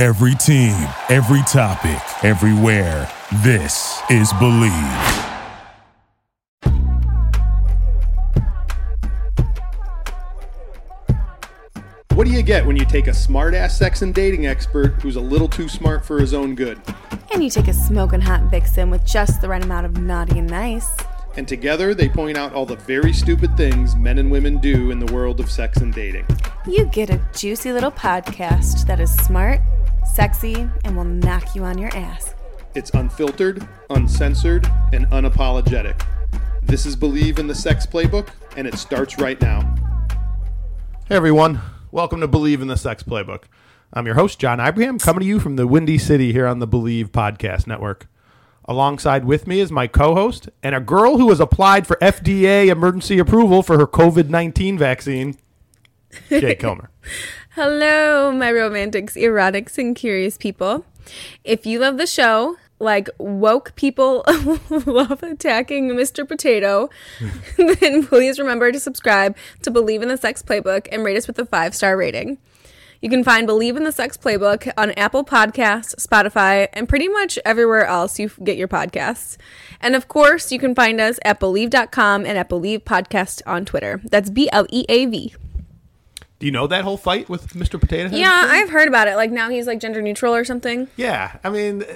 Every team, every topic, everywhere. This is Bleav. What do you get when you take a smart ass sex and dating expert who's a little too smart for his own good? And you take a smoking hot vixen with just the right amount of naughty and nice. And together they point out all the very stupid things men and women do in the world of sex and dating. You get a juicy little podcast that is smart, sexy, and will knock you on your ass. It's unfiltered, uncensored, and unapologetic. This is Bleav in the Sex Playbook, and it starts right now. Hey everyone, welcome to Bleav in the Sex Playbook. I'm your host, John Ibrahim, coming to you from the Windy City here on the Bleav Podcast Network. Alongside with me is my co host and a girl who has applied for FDA emergency approval for her COVID 19 vaccine, Shay Killmer. Hello, my romantics, erotics, and curious people. If you love the show, like woke people love attacking Mr. Potato, then please remember to subscribe to Bleav in the Sex Playbook and rate us with a five star rating. You can find Bleav in the Sex Playbook on Apple Podcasts, Spotify, and pretty much everywhere else you get your podcasts. And of course, you can find us at Bleav.com and at Bleav Podcast on Twitter. That's B L E A V. Do you know that whole fight with Mr. Potato Head? Yeah, I've heard about it. Like now he's like gender neutral or something. Yeah, I mean, uh,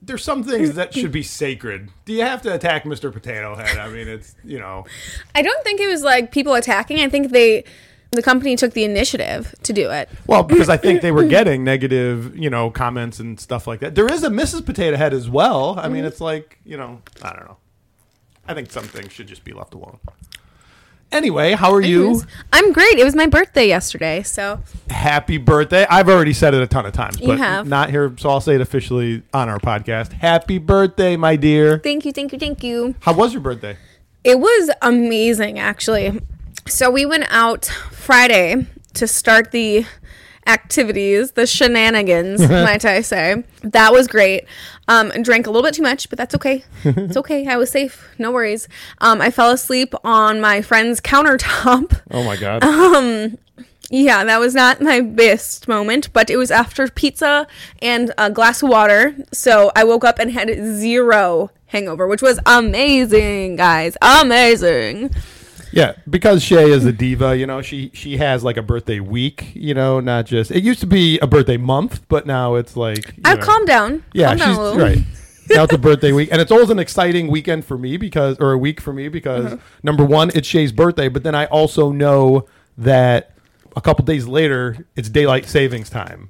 there's some things that should be sacred. Do you have to attack Mr. Potato Head? I mean, it's, you know. I don't think it was like people attacking. I think they the company took the initiative to do it. Well, because I think they were getting negative, you know, comments and stuff like that. There is a Mrs. Potato Head as well. I mean, it's like, you know, I don't know. I think some things should just be left alone. Anyway, how are you? I'm great. It was my birthday yesterday, so Happy birthday. I've already said it a ton of times, You have. not here, so I'll say it officially on our podcast. Happy birthday, my dear. thank you, thank you, thank you. How was your birthday? It was amazing, actually. So we went out Friday to start the activities, the shenanigans, might I say. That was great. Um, drank a little bit too much, but that's okay. It's okay. I was safe. No worries. Um, I fell asleep on my friend's countertop. Oh my God. Um, Yeah, that was not my best moment, but it was after pizza and a glass of water. So I woke up and had zero hangover, which was amazing, guys. Amazing. Yeah, because Shay is a diva, you know, she she has like a birthday week, you know, not just it used to be a birthday month, but now it's like I've know. calmed down. Yeah, Calm down she's a little. right. Now it's a birthday week, and it's always an exciting weekend for me because, or a week for me because Uh-huh. number one, it's Shay's birthday, but then I also know that a couple days later it's daylight savings time.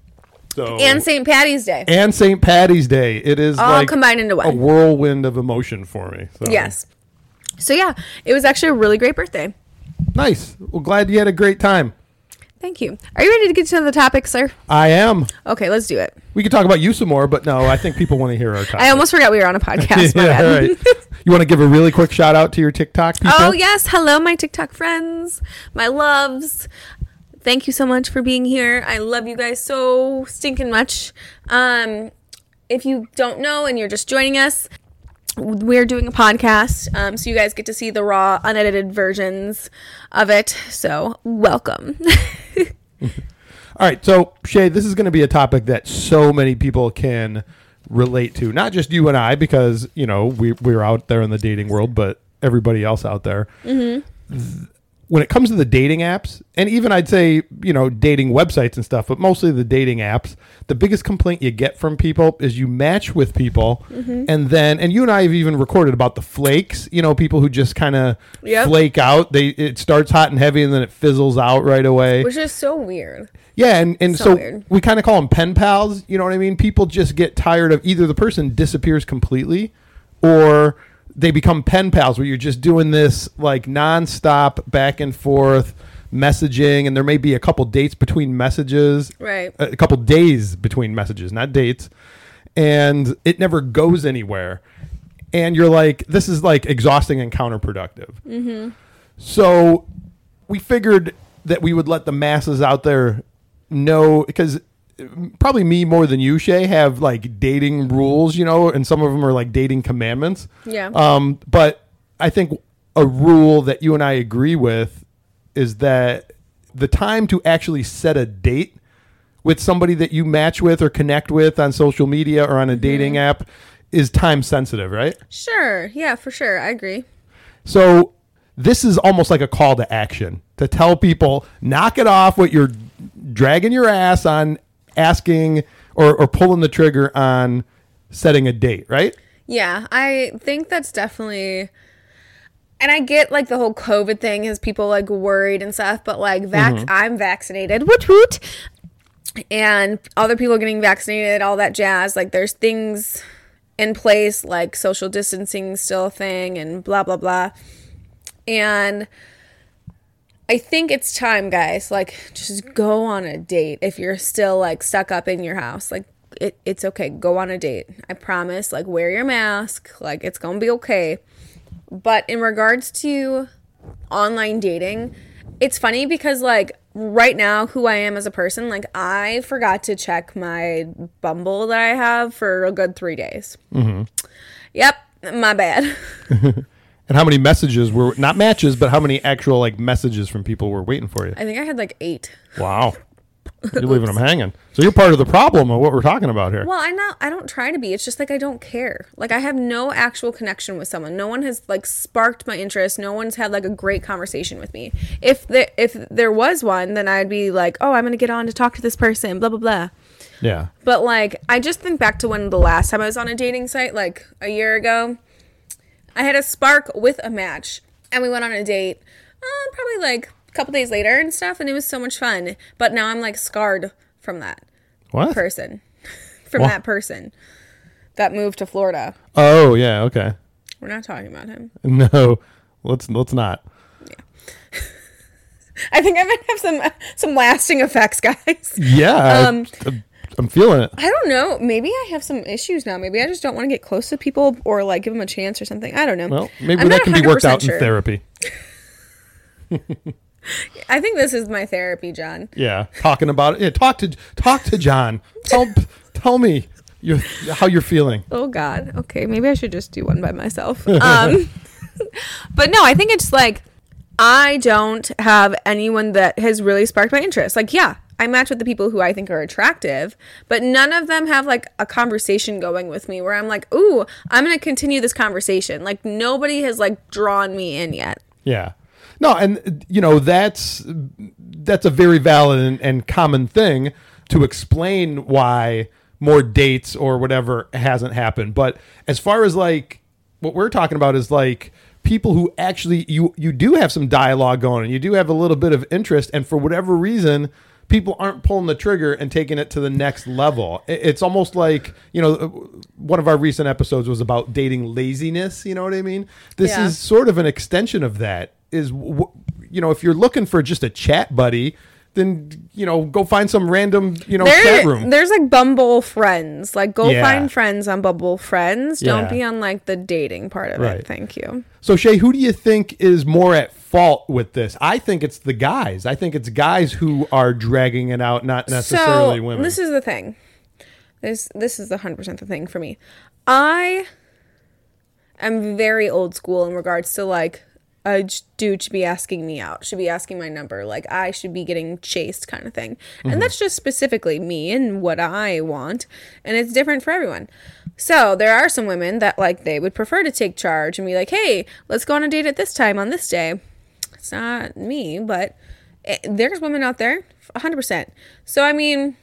So And St. Patty's Day. and St. Patty's Day, it is All like combined into one. a whirlwind of emotion for me. So. Yes. So yeah, it was actually a really great birthday. nice. Well, glad you had a great time. Thank you. Are you ready to get to the topic, sir? I am. Okay, let's do it. We could talk about you some more, but no, I think people want to hear our topic. I almost forgot we were on a podcast. Yeah, right. You want to give a really quick shout out to your TikTok people? Oh, yes. Hello, my TikTok friends, my loves. Thank you so much for being here. I love you guys so stinking much. Um, if you don't know and you're just joining us, we're doing a podcast. Um, so you guys get to see the raw, unedited versions of it. So, welcome. All right, so Shay, this is going to be a topic that so many people can relate to. Not just you and I, because you know we we're out there in the dating world, but everybody else out there. Th- When it comes to the dating apps, and even I'd say you know dating websites and stuff, but mostly the dating apps, the biggest complaint you get from people is you match with people, mm-hmm. and then and you and I have even recorded about the flakes. You know, people who just kind of Yep. flake out. They it starts hot and heavy, and then it fizzles out right away. Which is so weird. Yeah, and, and So so, weird. we kind of call them pen pals. You know what I mean? People just get tired of either the person disappears completely or they become pen pals where you're just doing this like nonstop back and forth messaging and there may be a couple dates between messages Right. a couple days between messages not dates and it never goes anywhere and you're like this is like exhausting and counterproductive Mm-hmm. so we figured that we would let the masses out there know because probably me more than you shay have like dating rules you know and some of them are like dating commandments Yeah. um but i think a rule that you and i agree with is that the time to actually set a date with somebody that you match with or connect with on social media or on a dating app is time sensitive right Sure. Yeah, for sure. I agree. so this is almost like a call to action to tell people knock it off what you're dragging your ass on asking or, or pulling the trigger on setting a date, right? Yeah, I think that's definitely. And I get like the whole COVID thing has people like worried and stuff, but like vac- mm-hmm. I'm vaccinated, woot woot, and other people are getting vaccinated, all that jazz. Like there's things in place like social distancing still a thing and blah blah blah. And I think it's time, guys. Like, just go on a date if you're still like stuck up in your house. Like, it, it's okay. Go on a date. I promise. Like, wear your mask. Like, it's gonna be okay. But in regards to online dating, it's funny because like right now, who I am as a person, like I forgot to check my Bumble that I have for a good three days. Mm-hmm. Yep, my bad. And how many messages were not matches, but how many actual like messages from people were waiting for you? I think I had like eight. Wow. You're leaving them hanging. So you're part of the problem of what we're talking about here. Well, I not I don't try to be. It's just like I don't care. Like I have no actual connection with someone. No one has like sparked my interest. No one's had like a great conversation with me. If there if there was one, then I'd be like, "Oh, I'm going to get on to talk to this person, blah blah blah." Yeah. But like I just think back to when the last time I was on a dating site like a year ago. I had a spark with a match and we went on a date. Uh, probably like a couple days later and stuff and it was so much fun. But now I'm like scarred from that What? person. from Wha- that person that moved to Florida. Oh yeah. Okay. We're not talking about him. No. Let's let's not. I think I might have some some lasting effects, guys. Yeah. Um, I'm feeling it. I don't know. Maybe I have some issues now. Maybe I just don't want to get close to people or like give them a chance or something. I don't know. Well, maybe I'm that can be worked out sure. in therapy. I think this is my therapy, John. Yeah, talking about it. Yeah, talk to talk to John. Tell tell me your how you're feeling. Oh God. Okay, maybe I should just do one by myself. Um, but no, I think it's like I don't have anyone that has really sparked my interest. Like, yeah, I match with the people who I think are attractive, but none of them have like a conversation going with me where I'm like, ooh, I'm gonna continue this conversation. Like nobody has like drawn me in yet. Yeah. No, and you know that's that's a very valid and, and common thing to explain why more dates or whatever hasn't happened. But as far as like what we're talking about is like people who actually you you do have some dialogue going and you do have a little bit of interest and for whatever reason people aren't pulling the trigger and taking it to the next level it's almost like you know one of our recent episodes was about dating laziness you know what i mean this Yeah. is sort of an extension of that is you know if you're looking for just a chat buddy then you know go find some random you know chat room there's like Bumble friends. Like go Yeah. find friends on Bumble friends. Don't be on like the dating part of Right. it. Thank you. So Shay, who do you think is more at fault with this? I think it's the guys. I think it's guys who are dragging it out, not necessarily so, women. This is the thing. This this is the hundred percent the thing for me. I am very old school in regards to like a dude should be asking me out, should be asking my number, like I should be getting chased kind of thing. And mm-hmm. that's just specifically me and what I want, and it's different for everyone. So there are some women that like they would prefer to take charge and be like, "Hey, let's go on a date at this time on this day." It's not me, but it, there's women out there, 100%. So I mean,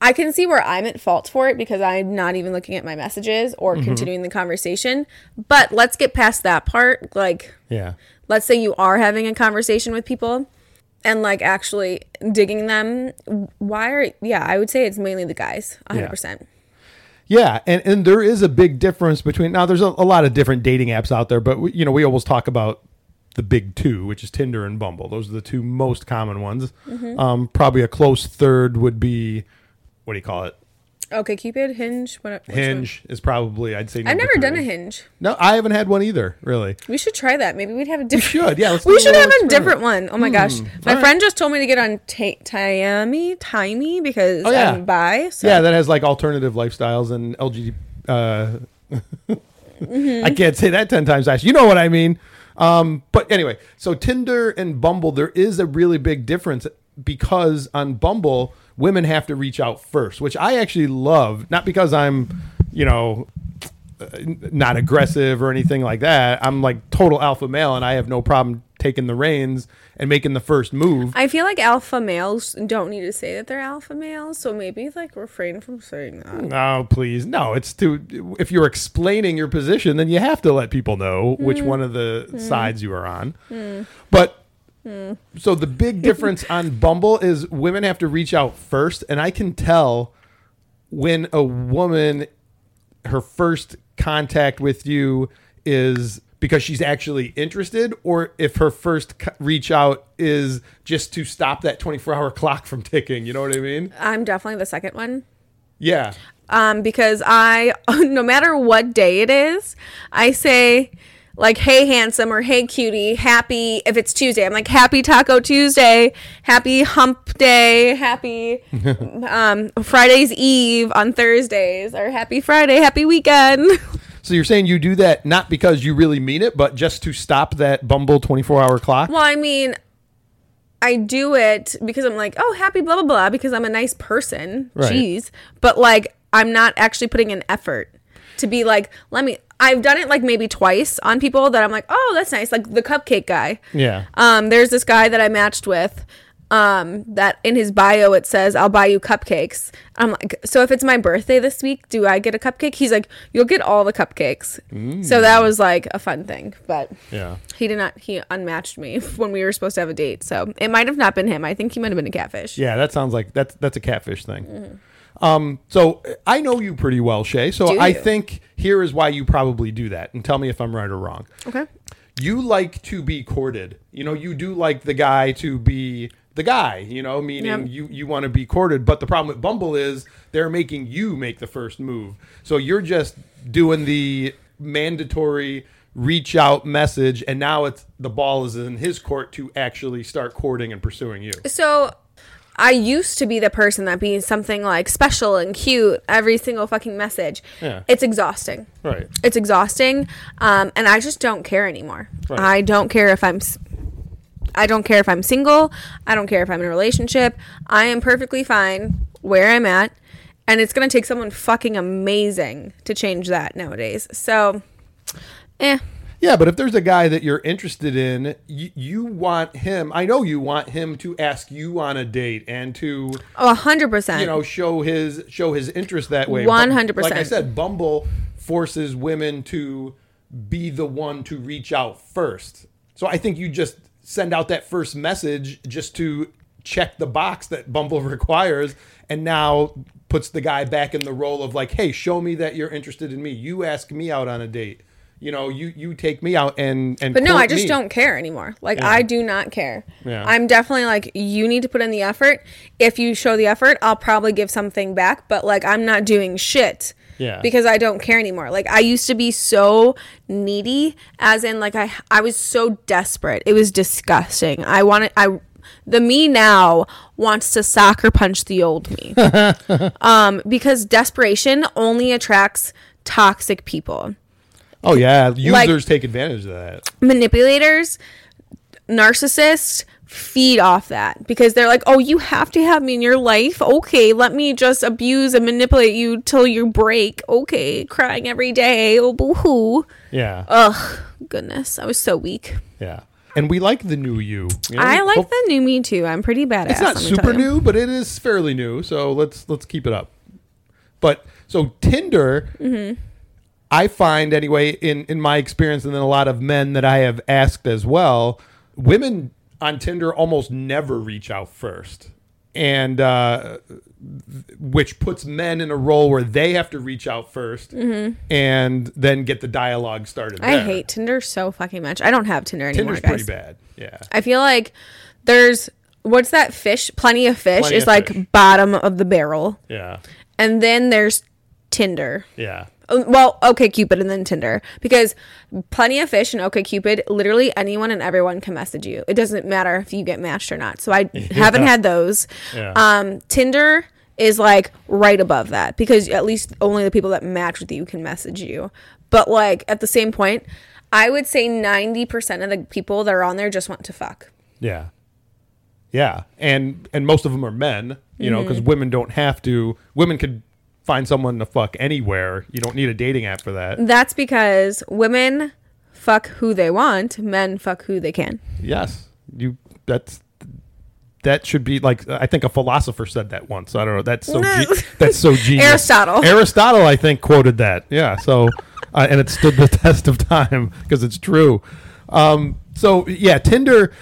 I can see where I'm at fault for it because I'm not even looking at my messages or mm-hmm. continuing the conversation. But let's get past that part. Like, yeah. let's say you are having a conversation with people and like actually digging them. Why are, yeah, I would say it's mainly the guys, 100%. Yeah, and, and there is a big difference between now. There's a, a lot of different dating apps out there, but we, you know we always talk about the big two, which is Tinder and Bumble. Those are the two most common ones. Mm-hmm. Um, probably a close third would be what do you call it? Okay, Cupid, Hinge, what? which one? Hinge is probably I'd say. I've never done a. Hinge. No, I haven't had one either. Really. We should try that. Maybe we'd have a different. We should, yeah, let's we should have a different one. Oh my gosh, my All right. friend just told me to get on Taimi, Timey because Oh, yeah. I'm bi. So. Yeah, that has like alternative lifestyles and LGBT. Uh, Mm-hmm. I can't say that ten times fast. You know what I mean. Um, but anyway, so Tinder and Bumble, there is a really big difference because on Bumble, women have to reach out first, which I actually love. Not because I'm, you know, uh, not aggressive or anything like that. I'm like total alpha male, and I have no problem taking the reins and making the first move. I feel like alpha males don't need to say that they're alpha males, so maybe like refrain from saying that. No, please. No, it's to if you're explaining your position, then you have to let people know which mm. one of the mm. sides you are on. But so the big difference on Bumble is women have to reach out first, and I can tell when a woman her first contact with you is because she's actually interested or if her first reach out is just to stop that 24 hour clock from ticking you know what i mean I'm definitely the second one. yeah um, because I, no matter what day it is, I say like, "Hey, handsome," or "Hey, cutie." Happy if it's Tuesday, I'm like, "Happy Taco Tuesday," "Happy Hump Day," "Happy um, Friday's Eve" on Thursdays, or "Happy Friday," "Happy Weekend." So you're saying you do that not because you really mean it, but just to stop that Bumble 24 hour clock? well, I mean. I do it because I'm like, oh, happy blah blah blah because I'm a nice person. Right. Jeez. But like I'm not actually putting an effort to be like, let me I've done it like maybe twice on people that I'm like, oh, that's nice. Like the cupcake guy. Yeah. Um, there's this guy that I matched with. Um, that in his bio it says I'll buy you cupcakes. I'm like, so if it's my birthday this week, do I get a cupcake? He's like, you'll get all the cupcakes. So that was like a fun thing, but Yeah. he did not. He unmatched me when we were supposed to have a date. So it might have not been him. I think he might have been a catfish. Yeah, that sounds like that's that's a catfish thing. Um, so I know you pretty well, Shay. So I think here is why you probably do that, and tell me if I'm right or wrong. Okay. You like to be courted. You know, you do like the guy to be the guy. You know, meaning Yep. you you want to be courted. But the problem with Bumble is they're making you make the first move. So you're just doing the mandatory reach out message, and now it's the ball is in his court to actually start courting and pursuing you. So I used to be the person that be something like special and cute every single fucking message. Yeah. It's exhausting. Right. It's exhausting, um, and I just don't care anymore. Right. I don't care if I'm. I don't care if I'm single. I don't care if I'm in a relationship. I am perfectly fine where I'm at, and it's gonna take someone fucking amazing to change that nowadays. So, eh. Yeah, but if there's a guy that you're interested in, you, you want him. I know you want him to ask you on a date and to Oh, a hundred percent. you know show his show his interest that way. 100%. Like I said, Bumble forces women to be the one to reach out first. So I think you just send out that first message just to check the box that Bumble requires, and now puts the guy back in the role of like, hey, show me that you're interested in me. You ask me out on a date. You know, you you take me out and and. But no, I just me. don't care anymore. Like Yeah. I do not care. Yeah. I'm definitely like you need to put in the effort. If you show the effort, I'll probably give something back, but like I'm not doing shit. Yeah. Because I don't care anymore. Like I used to be so needy as in like I I was so desperate. It was disgusting. I wanted I the me now wants to soccer punch the old me. um because desperation only attracts toxic people. Oh yeah, users Like- take advantage of that. manipulators, narcissists feed off that because they're like, oh, you have to have me in your life. Okay, let me just abuse and manipulate you till you break. Okay, crying every day. Oh, boo hoo. Yeah, Ugh, goodness, I was so weak. yeah. And we like the new you. you know? I like Hope- the new me too. I'm pretty badass. It's not let me tell super new, but it is fairly new. So let's let's keep it up. But so Tinder, Mm-hmm. I find anyway in in my experience, and then a lot of men that I have asked as well, women on Tinder almost never reach out first. and uh, which puts men in a role where they have to reach out 1st and then get the dialogue started. Mm-hmm. I there. hate Tinder so fucking much. I don't have Tinder anymore, Tinder's guys. pretty bad. Yeah. I feel like there's what's that fish? Plenty of fish Plenty is of like Fish. bottom of the barrel, Yeah. and then there's Tinder. Yeah. Uh, Well, okay, Cupid and then Tinder because Plenty of Fish and OK Cupid, literally anyone and everyone can message you. It doesn't matter if you get matched or not. So I haven't had those. Yeah. Um, Tinder is like right above that because at least only the people that match with you can message you. But like at the same point, I would say ninety percent of the people that are on there just want to fuck. Yeah. Yeah. And and most of them are men, you know, Mm-hmm. because women don't have to. Women could find someone to fuck anywhere. You don't need a dating app for that. That's because women fuck who they want, men fuck who they can. Yes. You that's that should be like I think a philosopher said that once. I don't know. That's so ge- that's so genius. Aristotle. Aristotle I think quoted that. Yeah. So uh, and it stood the test of time because it's true. Um so yeah, Tinder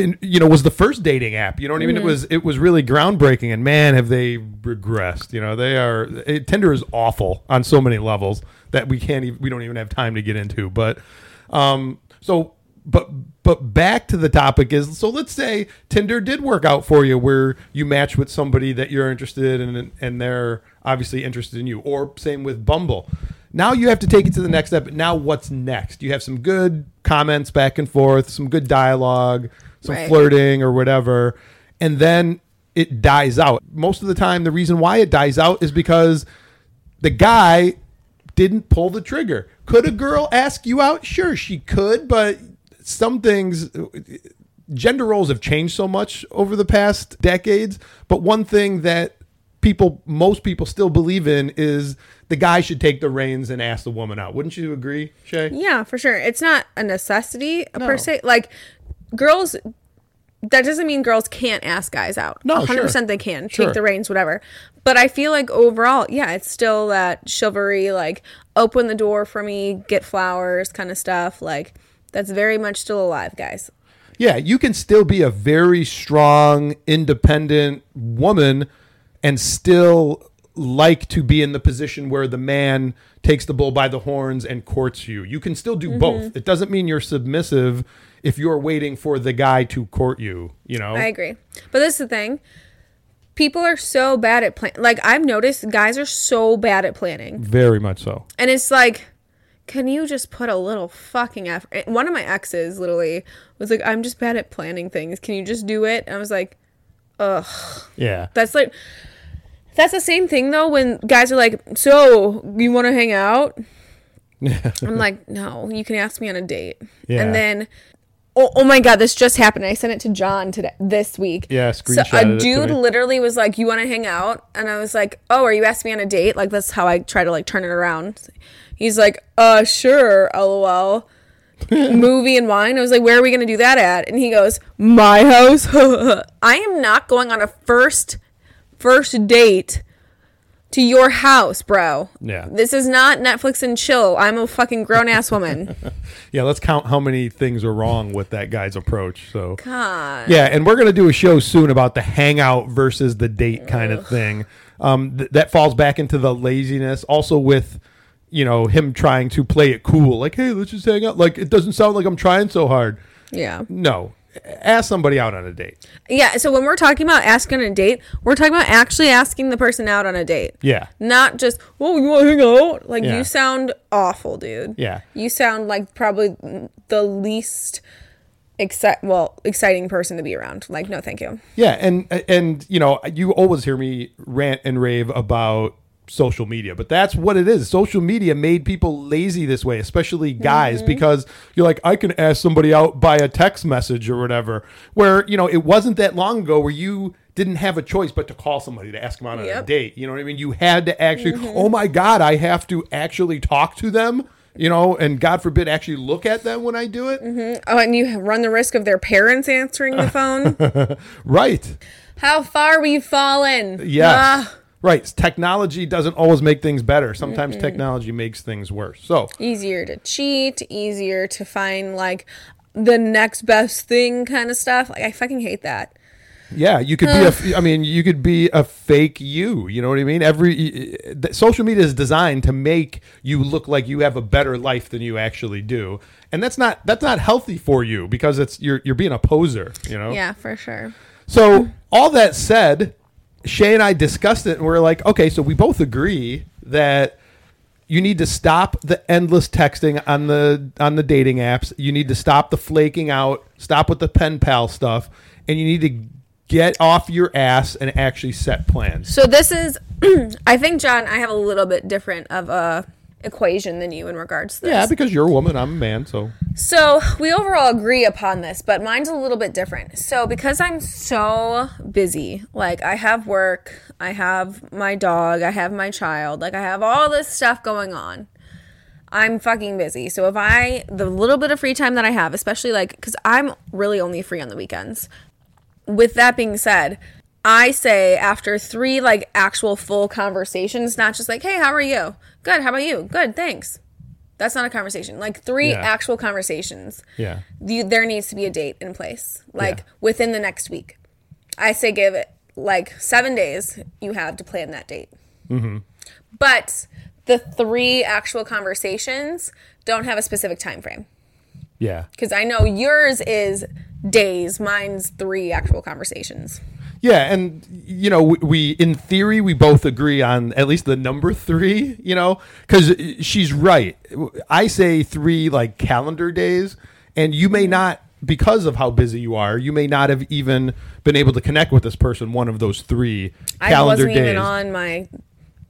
in, you know was the first dating app. You know what I mean? It was it was really groundbreaking and man have they regressed. You know, they are it, Tinder is awful on so many levels that we can't even we don't even have time to get into, but um so but but back to the topic is so let's say Tinder did work out for you where you match with somebody that you're interested in and they're obviously interested in you or same with Bumble. Now you have to take it to the next step. Now what's next? You have some good comments back and forth, some good dialogue, some Right. flirting or whatever, and then it dies out. Most of the time the reason why it dies out is because the guy didn't pull the trigger. Could a girl ask you out? Sure, she could, but some things gender roles have changed so much over the past decades, but one thing that people most people still believe in is the guy should take the reins and ask the woman out. Wouldn't you agree, Shay? Yeah, for sure. It's not a necessity No. per se. Like girls that doesn't mean girls can't ask guys out. No, 100% sure. they can. Sure. Take the reins, whatever. But I feel like overall, yeah, it's still that chivalry, like open the door for me, get flowers kind of stuff. Like that's very much still alive, guys. Yeah, you can still be a very strong, independent woman and still like to be in the position where the man takes the bull by the horns and courts you. You can still do mm-hmm. both. It doesn't mean you're submissive if you're waiting for the guy to court you, you know? I agree. But this is the thing. People are so bad at plan. Like I've noticed, guys are so bad at planning. Very much so. And it's like, can you just put a little fucking effort? Eh, one of my exes literally was like, I'm just bad at planning things. Can you just do it? And I was like, "Ugh." Yeah. that's like, that's the same thing though when guys are like, so you want to hang out? I'm like, no, you can ask me on a date. Yeah. And then, oh, oh my God, this just happened. I sent it to John today, this week. Yeah, So a dude literally was like, you want to hang out? And I was like, oh, are you asking me on a date? Like, that's how I try to like turn it around. He's like, uh, sure, lol. Movie and wine. I was like, where are we going to do that at? And he goes, my house. I am not going on a first first date to your house, bro. Yeah. This is not Netflix and chill. I'm a fucking grown ass woman. Yeah, let's count how many things are wrong with that guy's approach. So God. Yeah, and we're gonna do a show soon about the hangout versus the date kind of thing. Um, th- that falls back into the laziness. Also with, you know, him trying to play it cool, like, hey, let's just hang out. Like, it doesn't sound like I'm trying so hard. Yeah. No, ask somebody out on a date. Yeah. So when we're talking about asking on a date, we're talking about actually asking the person out on a date. Yeah, Not just, oh, you want to hang out? Like, Yeah. you sound awful, dude. yeah, You sound like probably the least exci- well, exciting person to be around. Like, no, thank you. yeah. And and you know, you always hear me rant and rave about social media, but that's what it is. Social media made people lazy this way, especially guys, Mm-hmm. because you're like, I can ask somebody out by a text message or whatever. Where you know, it wasn't that long ago where you didn't have a choice but to call somebody to ask them out on a Yep. Mm-hmm. date. You know what I mean? You had to actually, oh my god, I have to actually talk to them. You know, and God forbid, actually look at them when I do it. Oh, and you run the risk of their parents answering the phone. Right. How far we've fallen. Yes. Ah, right. Technology doesn't always make things better. Sometimes technology makes things worse. So, easier to cheat, easier to find like the next best thing kind of stuff. Like I fucking hate that. Yeah, you could be a. I mean, you could be a fake you. You know what I mean? Every social media is designed to make you look like you have a better life than you actually do, and that's not that's not healthy for you because it's you're you're being a poser. You know. Yeah, for sure. So all that said, Shay and I discussed it, and we're like, okay, so we both agree that you need to stop the endless texting on the on the dating apps. You need to stop the flaking out, stop with the pen pal stuff, and you need to get off your ass and actually set plans. So this is, I think, John, I have a little bit different of a equation than you in regards to this. Yeah, because you're a woman, I'm a man, so So we overall agree upon this, but mine's a little bit different. So because I'm so busy, like I have work, I have my dog, I have my child, like I have all this stuff going on. I'm fucking busy. So if I the little bit of free time that I have, especially like cuz I'm really only free on the weekends. With that being said, I say after three like actual full conversations, not just like, "Hey, how are you?" "Good, how about you?" "Good, thanks." That's not a conversation. Like three Yeah. actual conversations yeah. you, there needs to be a date in place like Yeah. within the next week i say give it like seven days you have to plan that date Mm-hmm. but the three actual conversations don't have a specific time frame Yeah. because i know yours is days mine's three actual conversations Yeah, and you know, we, we in theory we both agree on at least the number three. You know, because she's right. I say three like calendar days, and you may not because of how busy you are. You may not have even been able to connect with this person one of those three calendar days. i wasn't days. even on my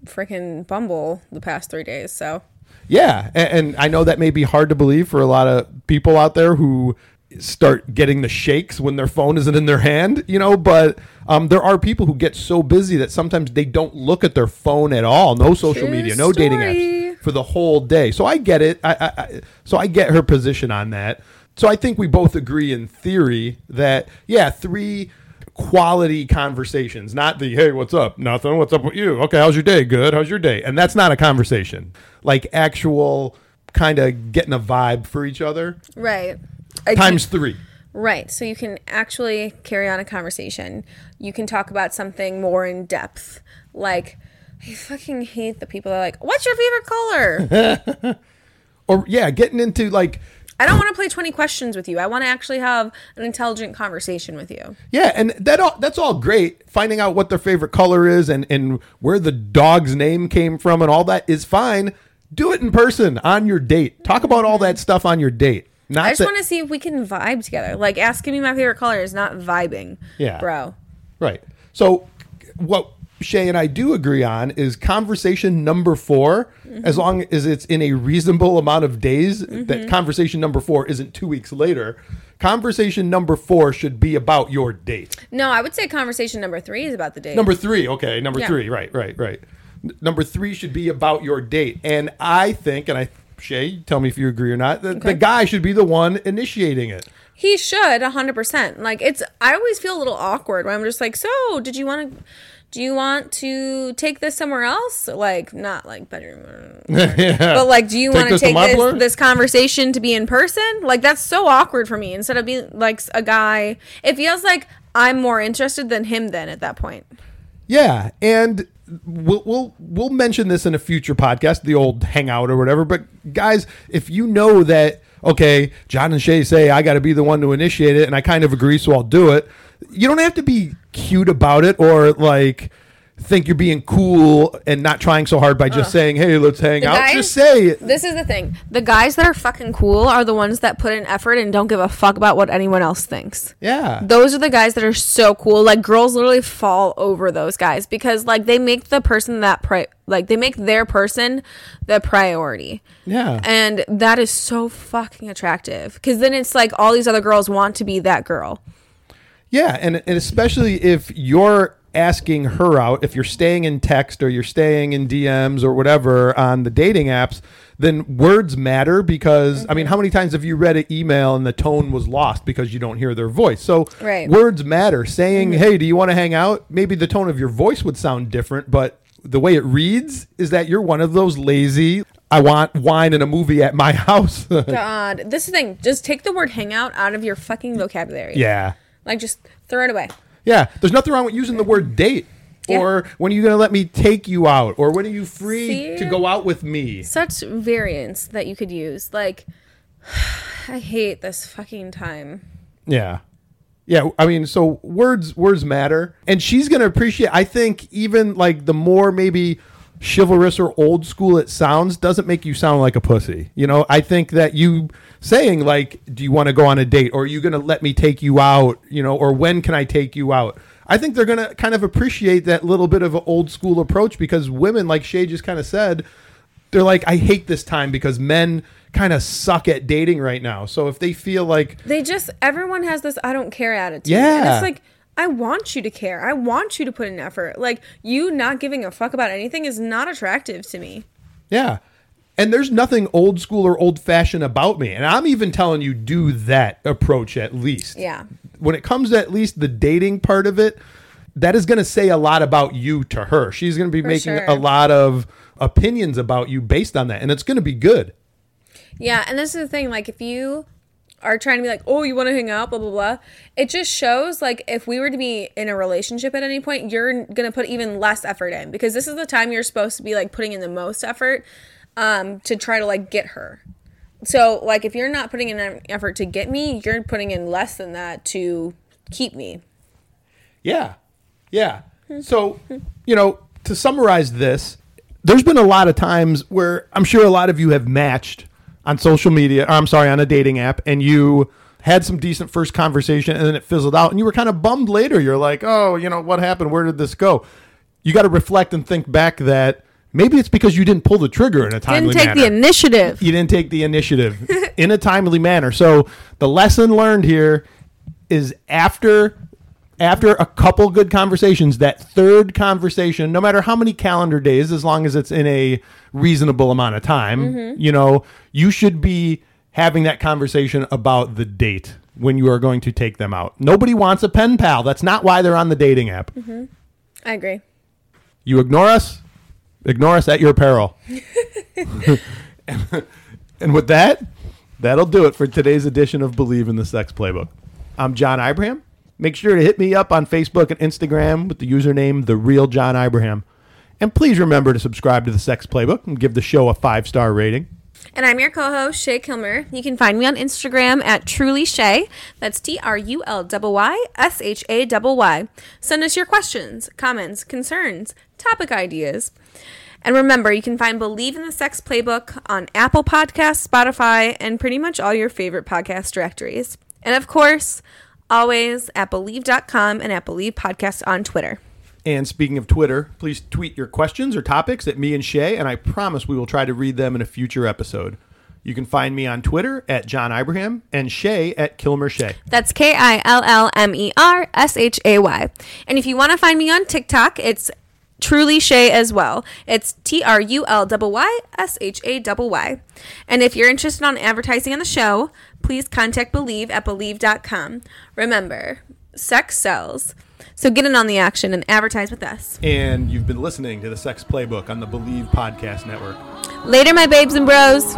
freaking bumble the past three days so Yeah, and, and I know that may be hard to believe for a lot of people out there who start getting the shakes when their phone isn't in their hand, you know. But um, there are people who get so busy that sometimes they don't look at their phone at all. No social True media, no dating apps for the whole day. So I get it. I, I, I so I get her position on that. So I think we both agree in theory that yeah, three quality conversations, not the hey, what's up? Nothing. What's up with you? Okay, how's your day? Good. How's your day? And that's not a conversation. Like actual kind of getting a vibe for each other. right I Times three. Right. So you can actually carry on a conversation. You can talk about something more in depth. Like, I fucking hate the people that are like, what's your favorite color? Or yeah, getting into like I don't want to play 20 questions with you. I want to actually have an intelligent conversation with you. Yeah, and that all that's all great. Finding out what their favorite color is and and where the dog's name came from and all that is fine. Do it in person on your date. Talk about all that stuff on your date. Not I just that- want to see if we can vibe together. Like, asking me my favorite color is not vibing. Yeah. Bro. Right. So, what Shay and I do agree on is conversation number 4 Mm-hmm. as long as it's in a reasonable amount of days, that conversation number four isn't two weeks later. Conversation number four should be about your date. No, I would say conversation number three is about the date. Number three, okay, number Yeah. three, right, right, right. Number three should be about your date. And I think, and I, Shay, tell me if you agree or not, the Okay. guy should be the one initiating it. He should, hundred percent. Like it's, I always feel a little awkward when I'm just like, so did you want to, do you want to take this somewhere else? Like not like bedroom, uh, but like, do you want to take this, this conversation to be in person? Like that's so awkward for me. Instead of being like a guy, it feels like I'm more interested than him. Then at that point, Yeah, and we'll we'll we'll mention this in a future podcast, the old hangout or whatever. But guys, if you know that okay, John and Shay say I got to be the one to initiate it, and I kind of agree, so I'll do it. You don't have to be cute about it or like think you're being cool and not trying so hard by just saying, "Hey, let's hang out." guys- just say it. this is the thing: the guys that are fucking cool are the ones that put in effort and don't give a fuck about what anyone else thinks. Yeah. those are the guys that are so cool. Like girls literally fall over those guys because like they make the person that pri- like they make their person the priority. Yeah. And that is so fucking attractive cuz then it's like all these other girls want to be that girl. Yeah, and and especially if you're asking her out, if you're staying in text or you're staying in DMs or whatever on the dating apps, then words matter because I mean, how many times have you read an email and the tone was lost because you don't hear their voice? So Right. words matter. Saying, mm-hmm. "Hey, do you want to hang out?" Maybe the tone of your voice would sound different, but the way it reads is that you're one of those lazy I want wine and a movie at my house. God, this is the thing. Just take the word hangout out of your fucking vocabulary. yeah. Like just throw it away. Yeah, there's nothing wrong with using the word date. Or when are you going to let me take you out? Or when are you free See? to go out with me? Such variants that you could use. Like, I hate this fucking time. Yeah. Yeah, I mean, so words words matter, and she's gonna appreciate. I think even like the more maybe chivalrous or old school it sounds, doesn't make you sound like a pussy. You know, I think that you saying like, "Do you want to go on a date?" or "Are you gonna let me take you out?" You know, or "When can I take you out?" I think they're gonna kind of appreciate that little bit of an old school approach because women, like Shay just kind of said, they're like, I hate this time because men kind of suck at dating right now. So if they feel like, They just, everyone has this I don't care attitude. Yeah. And it's like, I want you to care. I want you to put in effort. Like, you not giving a fuck about anything is not attractive to me. yeah, and there's nothing old school or old fashioned about me, and I'm even telling you, do that approach at least. Yeah. When it comes to at least the dating part of it, that is going to say a lot about you to her. She's going to be making sure. a lot of opinions about you based on that, and it's going to be good. Yeah, and this is the thing. Like, if you are trying to be like, oh, you want to hang out, blah blah blah, it just shows like if we were to be in a relationship at any point, you're gonna put even less effort in because this is the time you're supposed to be like putting in the most effort um, to try to like get her. So, like, if you're not putting in an effort to get me, you're putting in less than that to keep me. Yeah. Yeah. So, you know, to summarize this, there's been a lot of times where I'm sure a lot of you have matched on social media, or I'm sorry, on a dating app, and you had some decent first conversation and then it fizzled out and you were kind of bummed later. You're like, oh, you know, what happened? Where did this go? You got to reflect and think back that maybe it's because you didn't pull the trigger in a timely manner. Didn't take manner the initiative. you didn't take the initiative in a timely manner. So the lesson learned here is after after a couple good conversations, that third conversation, no matter how many calendar days, as long as it's in a reasonable amount of time, mm-hmm. you know, you should be having that conversation about the date when you are going to take them out. Nobody wants a pen pal. That's not why they're on the dating app. Mm-hmm. I agree. You ignore us, ignore us at your peril. and with that, that'll do it for today's edition of Bleav in the Sex Playbook. I'm John Ibrahim. Make sure to hit me up on Facebook and Instagram with the username The Real John Ibrahim. And please remember to subscribe to the Sex Playbook and give the show a five star rating. And I'm your co-host Shay Killmer. You can find me on Instagram at Truly Shay. That's T R U L Y S H A Y. Send us your questions, comments, concerns, topic ideas. And remember, you can find Bleav in the Sex Playbook on Apple Podcasts, Spotify, and pretty much all your favorite podcast directories. And of course, always at Bleav.com and at Bleav Podcast on Twitter. And speaking of Twitter, please tweet your questions or topics at me and Shay, and I promise we will try to read them in a future episode. You can find me on Twitter at John Ibrahim and Shay at Killmer Shay. That's K I L L M E R S H A Y. And if you want to find me on TikTok, it's Truly Shay as well. It's T R U L Y S H A Y Y. And if you're interested on advertising on the show, please contact Bleav at Bleav.com. Remember, sex sells. So get in on the action and advertise with us. And you've been listening to the Sex Playbook on the Bleav Podcast Network. Later, my babes and bros.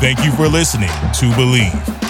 Thank you for listening to Bleav.